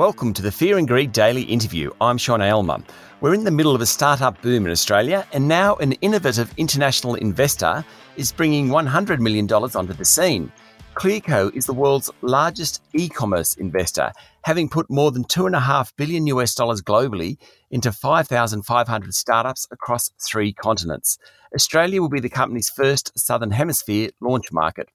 Welcome to the Fear and Greed Daily Interview. I'm Sean Aylmer. We're in the middle of a startup boom in Australia, and now an innovative international investor is bringing $100 million onto the scene. Clearco is the world's largest e-commerce investor, having put more than two and a half billion US dollars globally into 5,500 startups across three continents. Australia will be the company's first Southern Hemisphere launch market.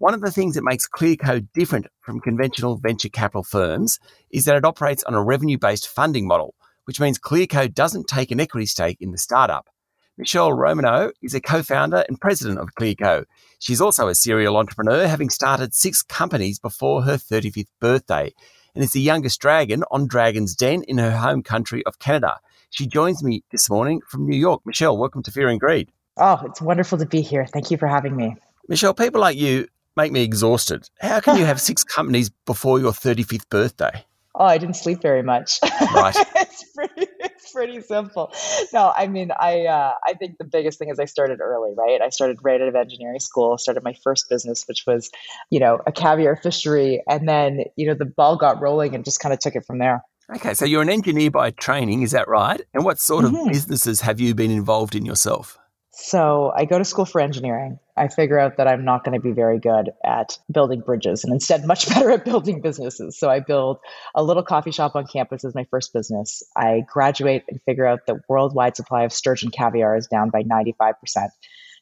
One of the things that makes Clearco different from conventional venture capital firms is that it operates on a revenue-based funding model, which means Clearco doesn't take an equity stake in the startup. Michele Romanow is a co-founder and president of Clearco. She's also a serial entrepreneur, having started six companies before her 35th birthday, and is the youngest dragon on Dragon's Den in her home country of Canada. She joins me this morning from New York. Michele, welcome to Fear and Greed. Oh, it's wonderful to be here. Thank you for having me. Michele, people like you make me exhausted. How can you have six companies before your 35th birthday? Oh, I didn't sleep very much. Right. it's pretty it's pretty simple. No, I mean, I uh, I think the biggest thing is I started early, right? I started right out of engineering school, started my first business, which was, you know, a caviar fishery, and then you know the ball got rolling and just kind of took it from there. Okay, so you're an engineer by training, is that right? And what sort of mm-hmm. businesses have you been involved in yourself? So I go to school for engineering. I figure out that I'm not going to be very good at building bridges and instead much better at building businesses. So I build a little coffee shop on campus as my first business. I graduate and figure out that worldwide supply of sturgeon caviar is down by 95%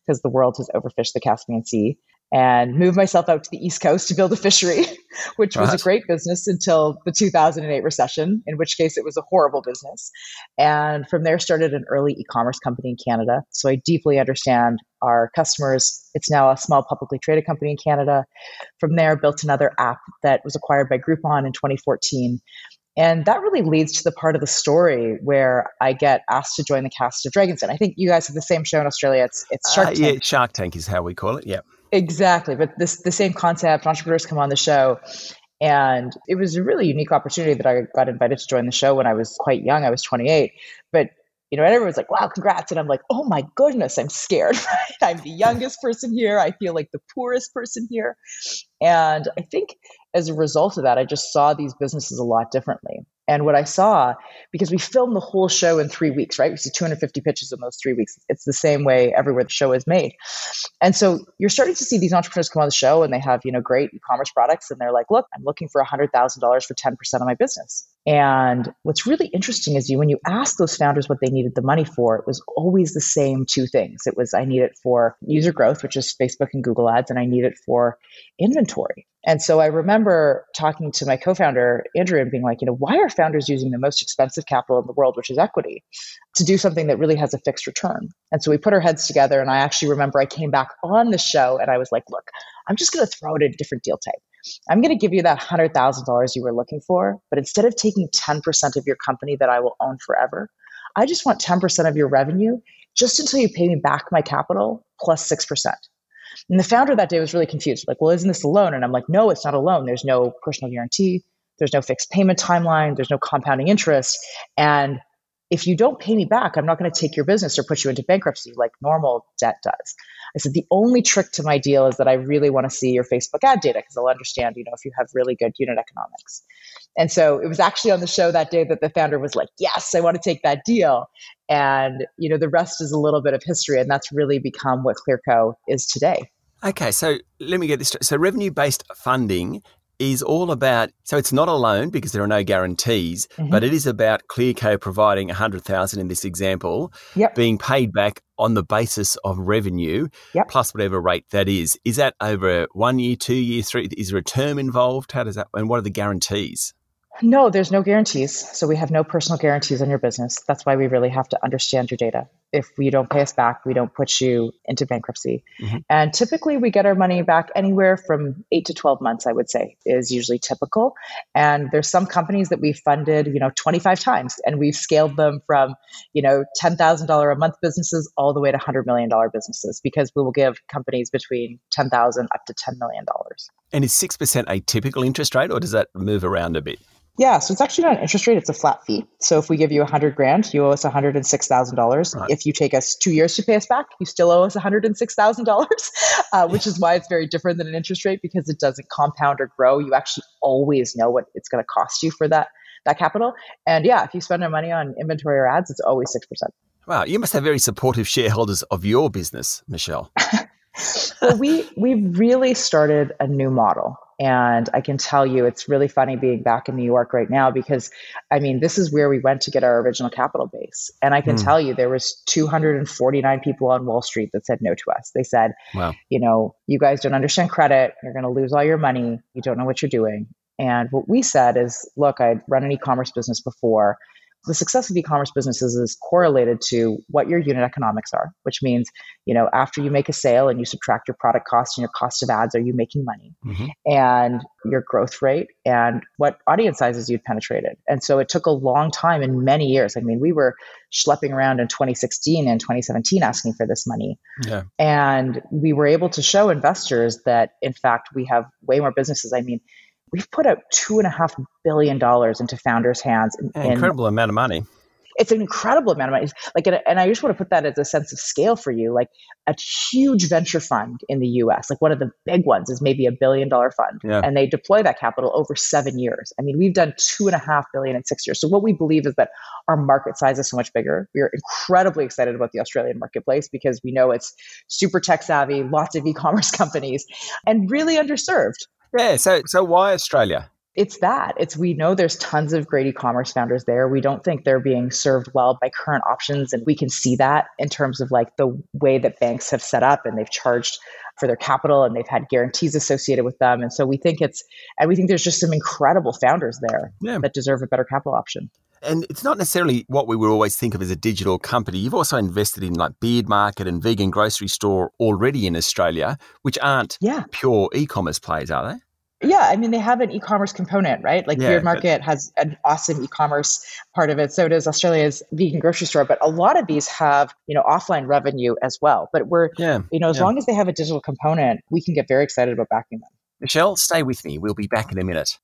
because the world has overfished the Caspian Sea and moved myself out to the East Coast to build a fishery, which was a great business until the 2008 recession, in which case it was a horrible business. And from there started an early e-commerce company in Canada. So I deeply understand our customers. It's now a small publicly traded company in Canada. From there, built another app that was acquired by Groupon in 2014. And that really leads to the part of the story where I get asked to join the cast of Dragon's Den. I think you guys have the same show in Australia. It's it's Shark uh, Tank. Yeah, Shark Tank is how we call it. Yeah. Exactly. But this the same concept, entrepreneurs come on the show. And it was a really unique opportunity that I got invited to join the show when I was quite young. I was 28. But you know, and everyone's like, wow, congrats. And I'm like, oh my goodness, I'm scared. I'm the youngest person here. I feel like the poorest person here. And I think as a result of that, I just saw these businesses a lot differently. And what I saw, because we filmed the whole show in three weeks, right? We see 250 pitches in those three weeks. It's the same way everywhere the show is made. And so you're starting to see these entrepreneurs come on the show and they have, you know, great e-commerce products. And they're like, look, I'm looking for $100,000 for 10% of my business. And what's really interesting is you, when you ask those founders what they needed the money for, it was always the same two things. It was, I need it for user growth, which is Facebook and Google ads, and I need it for inventory. And so I remember talking to my co-founder Andrew and being like, you know, why are founders using the most expensive capital in the world, which is equity, to do something that really has a fixed return? And so we put our heads together, and I actually remember I came back on the show and I was like, look, I'm just going to throw it a different deal type. I'm going to give you that $100,000 you were looking for, but instead of taking 10% of your company that I will own forever, I just want 10% of your revenue just until you pay me back my capital plus 6%. And the founder that day was really confused. Like, well, isn't this a loan? And I'm like, no, it's not a loan. There's no personal guarantee. There's no fixed payment timeline. There's no compounding interest. And if you don't pay me back, I'm not going to take your business or put you into bankruptcy like normal debt does. I said, the only trick to my deal is that I really want to see your Facebook ad data because I'll understand, you know, if you have really good unit economics. And so it was actually on the show that day that the founder was like, yes, I want to take that deal. And, you know, the rest is a little bit of history. And that's really become what Clearco is today. Okay, so let me get this. Straight. So revenue based funding is all about so it's not a loan because there are no guarantees mm-hmm. but it is about clearco providing 100000 in this example yep. being paid back on the basis of revenue yep. plus whatever rate that is is that over one year two years, three is there a term involved how does that and what are the guarantees no, there's no guarantees. So we have no personal guarantees on your business. That's why we really have to understand your data. If you don't pay us back, we don't put you into bankruptcy. Mm-hmm. And typically we get our money back anywhere from 8 to 12 months, I would say, is usually typical. And there's some companies that we've funded, you know, 25 times and we've scaled them from, you know, $10,000 a month businesses all the way to $100 million businesses because we will give companies between 10,000 up to $10 million. And is 6% a typical interest rate or does that move around a bit? Yeah, so it's actually not an interest rate; it's a flat fee. So if we give you a hundred grand, you owe us one hundred and six thousand dollars. If you take us two years to pay us back, you still owe us one hundred and six thousand dollars, uh, which is why it's very different than an interest rate because it doesn't compound or grow. You actually always know what it's going to cost you for that that capital. And yeah, if you spend our money on inventory or ads, it's always 6%. Wow, you must have very supportive shareholders of your business, Michele. well, we we really started a new model. And I can tell you, it's really funny being back in New York right now because, I mean, this is where we went to get our original capital base. And I can mm. tell you, there was 249 people on Wall Street that said no to us. They said, wow. you know, you guys don't understand credit. You're going to lose all your money. You don't know what you're doing. And what we said is, look, I'd run an e-commerce business before the success of e-commerce businesses is correlated to what your unit economics are, which means, you know, after you make a sale and you subtract your product cost and your cost of ads, are you making money? Mm-hmm. And your growth rate and what audience sizes you've penetrated. And so it took a long time and many years. I mean, we were schlepping around in 2016 and 2017 asking for this money. Yeah. And we were able to show investors that in fact we have way more businesses. I mean, we've put out two and a half billion dollars into founders' hands. In, An incredible amount of money. It's an incredible amount of money. Like, and I just want to put that as a sense of scale for you. Like, a huge venture fund in the U.S., like one of the big ones, is maybe a billion dollar fund, yeah. and they deploy that capital over seven years. I mean, we've done two and a half billion in six years. So what we believe is that our market size is so much bigger. We are incredibly excited about the Australian marketplace because we know it's super tech savvy, lots of e-commerce companies, and really underserved. Yeah. So, so why Australia? It's that. It's we know there's tons of great e-commerce founders there. We don't think they're being served well by current options, and we can see that in terms of like the way that banks have set up and they've charged for their capital and they've had guarantees associated with them. And so we think it's, and we think there's just some incredible founders there yeah. that deserve a better capital option. And it's not necessarily what we would always think of as a digital company. You've also invested in like Beard Market and Vegan Grocery Store already in Australia, which aren't yeah. pure e-commerce plays, are they? Yeah, I mean they have an e-commerce component, right? Like yeah, Beard Market but... has an awesome e-commerce part of it. So does Australia's vegan grocery store. But a lot of these have, you know, offline revenue as well. But we're, yeah, you know, as yeah. long as they have a digital component, we can get very excited about backing them. Michele, stay with me. We'll be back in a minute.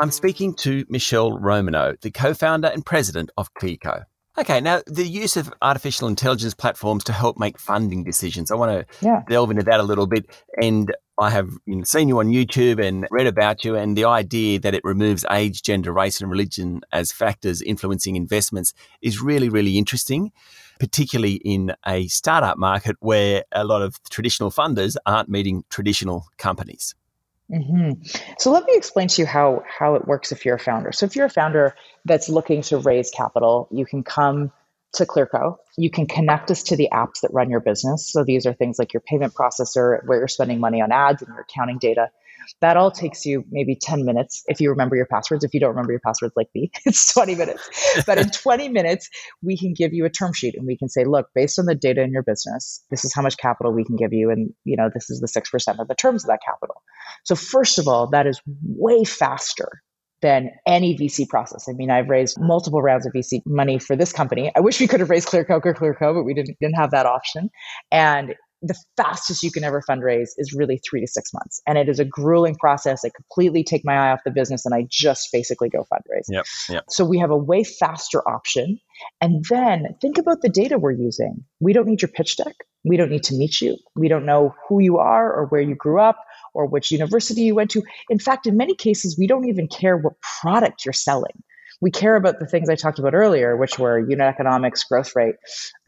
I'm speaking to Michele Romanow, the co-founder and president of Clearco. Okay, now the use of artificial intelligence platforms to help make funding decisions. I want to yeah. delve into that a little bit. And I have you know, seen you on YouTube and read about you, and the idea that it removes age, gender, race, and religion as factors influencing investments is really, really interesting, particularly in a startup market where a lot of traditional funders aren't meeting traditional companies. Mm-hmm. So let me explain to you how how it works if you're a founder. So if you're a founder that's looking to raise capital, you can come to Clearco. You can connect us to the apps that run your business. So these are things like your payment processor, where you're spending money on ads and your accounting data. That all takes you maybe 10 minutes if you remember your passwords. If you don't remember your passwords like me, it's 20 minutes. But in 20 minutes, we can give you a term sheet and we can say, look, based on the data in your business, this is how much capital we can give you. And, you know, this is the 6% of the terms of that capital. So first of all, that is way faster than any VC process. I mean, I've raised multiple rounds of VC money for this company. I wish we could have raised Clearco or Clearco, but we didn't, didn't have that option. And the fastest you can ever fundraise is really three to six months. And it is a grueling process. I completely take my eye off the business and I just basically go fundraise. Yep, yep. So we have a way faster option. And then think about the data we're using. We don't need your pitch deck. We don't need to meet you. We don't know who you are or where you grew up or which university you went to. In fact, in many cases, we don't even care what product you're selling we care about the things I talked about earlier, which were unit economics, growth rate,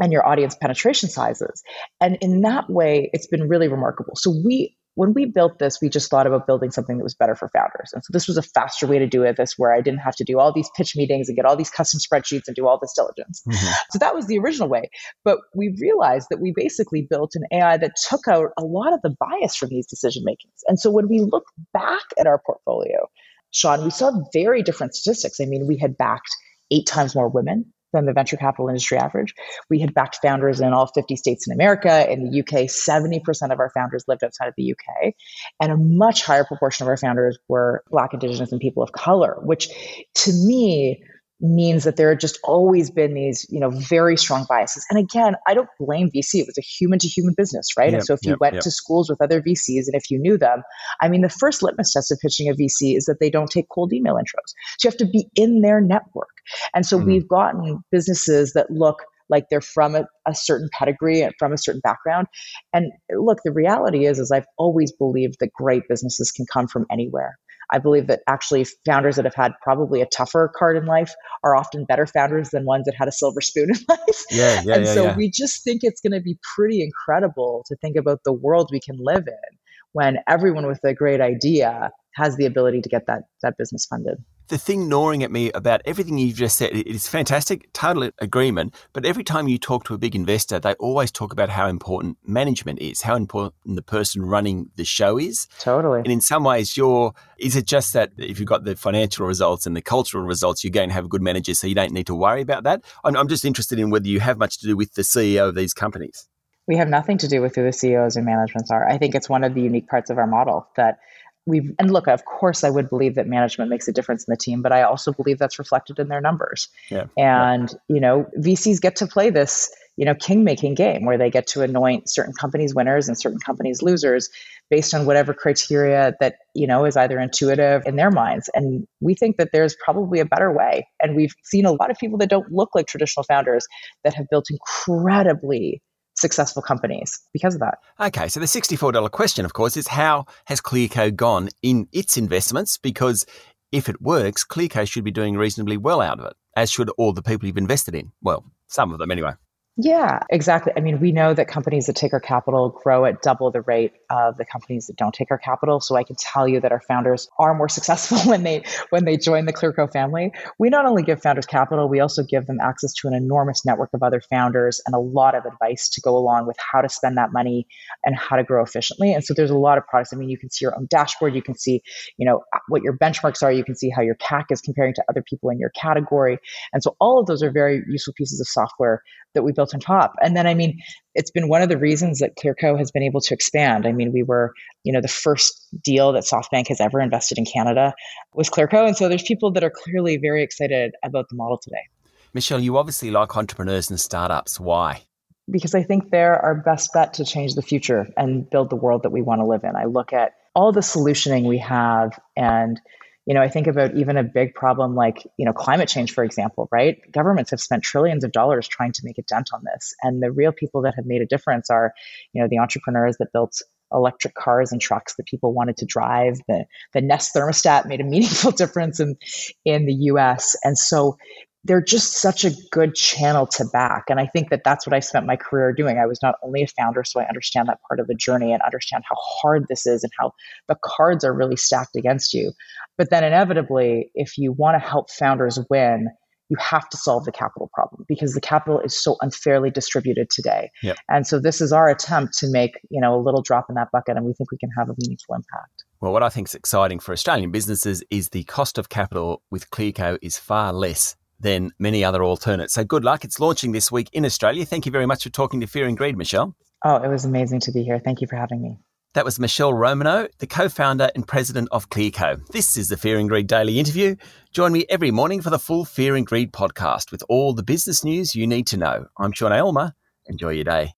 and your audience penetration sizes. And in that way, it's been really remarkable. So we when we built this, we just thought about building something that was better for founders. And so this was a faster way to do it, this where I didn't have to do all these pitch meetings and get all these custom spreadsheets and do all this diligence. Mm-hmm. So that was the original way. But we realized that we basically built an AI that took out a lot of the bias from these decision makings. And so when we look back at our portfolio, Sean, we saw very different statistics. I mean, we had backed eight times more women than the venture capital industry average. We had backed founders in all 50 states in America. In the UK, 70% of our founders lived outside of the UK. And a much higher proportion of our founders were Black, Indigenous, and people of color, which to me means that there have just always been these, you know, very strong biases. And again, I don't blame VC. It was a human to human business, right? Yep, and so if you yep, went yep. to schools with other VCs and if you knew them, I mean, the first litmus test of pitching a VC is that they don't take cold email intros. So you have to be in their network. And so mm-hmm. we've gotten businesses that look like they're from a, a certain pedigree and from a certain background. And look, the reality is, is I've always believed that great businesses can come from anywhere. I believe that actually founders that have had probably a tougher card in life are often better founders than ones that had a silver spoon in life. Yeah, yeah, and yeah, so yeah. we just think it's going to be pretty incredible to think about the world we can live in when everyone with a great idea has the ability to get that that business funded the thing gnawing at me about everything you've just said it is fantastic, total agreement. But every time you talk to a big investor, they always talk about how important management is, how important the person running the show is. Totally. And in some ways, you're is it just that if you've got the financial results and the cultural results, you're going to have a good manager, so you don't need to worry about that? I'm, I'm just interested in whether you have much to do with the CEO of these companies. We have nothing to do with who the CEOs and managements are. I think it's one of the unique parts of our model that we've and look of course i would believe that management makes a difference in the team but i also believe that's reflected in their numbers yeah. and yeah. you know vcs get to play this you know king making game where they get to anoint certain companies winners and certain companies losers based on whatever criteria that you know is either intuitive in their minds and we think that there's probably a better way and we've seen a lot of people that don't look like traditional founders that have built incredibly successful companies because of that. Okay, so the $64 question, of course, is how has Clearco gone in its investments? Because if it works, Clearco should be doing reasonably well out of it, as should all the people you've invested in. Well, some of them anyway. Yeah, exactly. I mean, we know that companies that take our capital grow at double the rate of the companies that don't take our capital. So I can tell you that our founders are more successful when they when they join the Clearco family. We not only give founders capital, we also give them access to an enormous network of other founders and a lot of advice to go along with how to spend that money and how to grow efficiently. And so there's a lot of products. I mean, you can see your own dashboard, you can see, you know, what your benchmarks are, you can see how your CAC is comparing to other people in your category. And so all of those are very useful pieces of software that we built on top. And then, I mean, it's been one of the reasons that Clearco has been able to expand. I mean, we were, you know, the first deal that SoftBank has ever invested in Canada was Clearco. And so there's people that are clearly very excited about the model today. Michele, you obviously like entrepreneurs and startups. Why? Because I think they're our best bet to change the future and build the world that we want to live in. I look at all the solutioning we have and you know, I think about even a big problem like, you know, climate change, for example, right? Governments have spent trillions of dollars trying to make a dent on this. And the real people that have made a difference are, you know, the entrepreneurs that built electric cars and trucks that people wanted to drive. The, the Nest thermostat made a meaningful difference in, in the US. And so they're just such a good channel to back. And I think that that's what I spent my career doing. I was not only a founder, so I understand that part of the journey and understand how hard this is and how the cards are really stacked against you. But then inevitably, if you want to help founders win, you have to solve the capital problem because the capital is so unfairly distributed today. Yep. And so this is our attempt to make, you know, a little drop in that bucket and we think we can have a meaningful impact. Well, what I think is exciting for Australian businesses is the cost of capital with Clearco is far less than many other alternates. So good luck. It's launching this week in Australia. Thank you very much for talking to Fear and Greed, Michele. Oh, it was amazing to be here. Thank you for having me. That was Michele Romanow, the co founder and president of Clearco. This is the Fear and Greed Daily Interview. Join me every morning for the full Fear and Greed podcast with all the business news you need to know. I'm Sean Aylmer. Enjoy your day.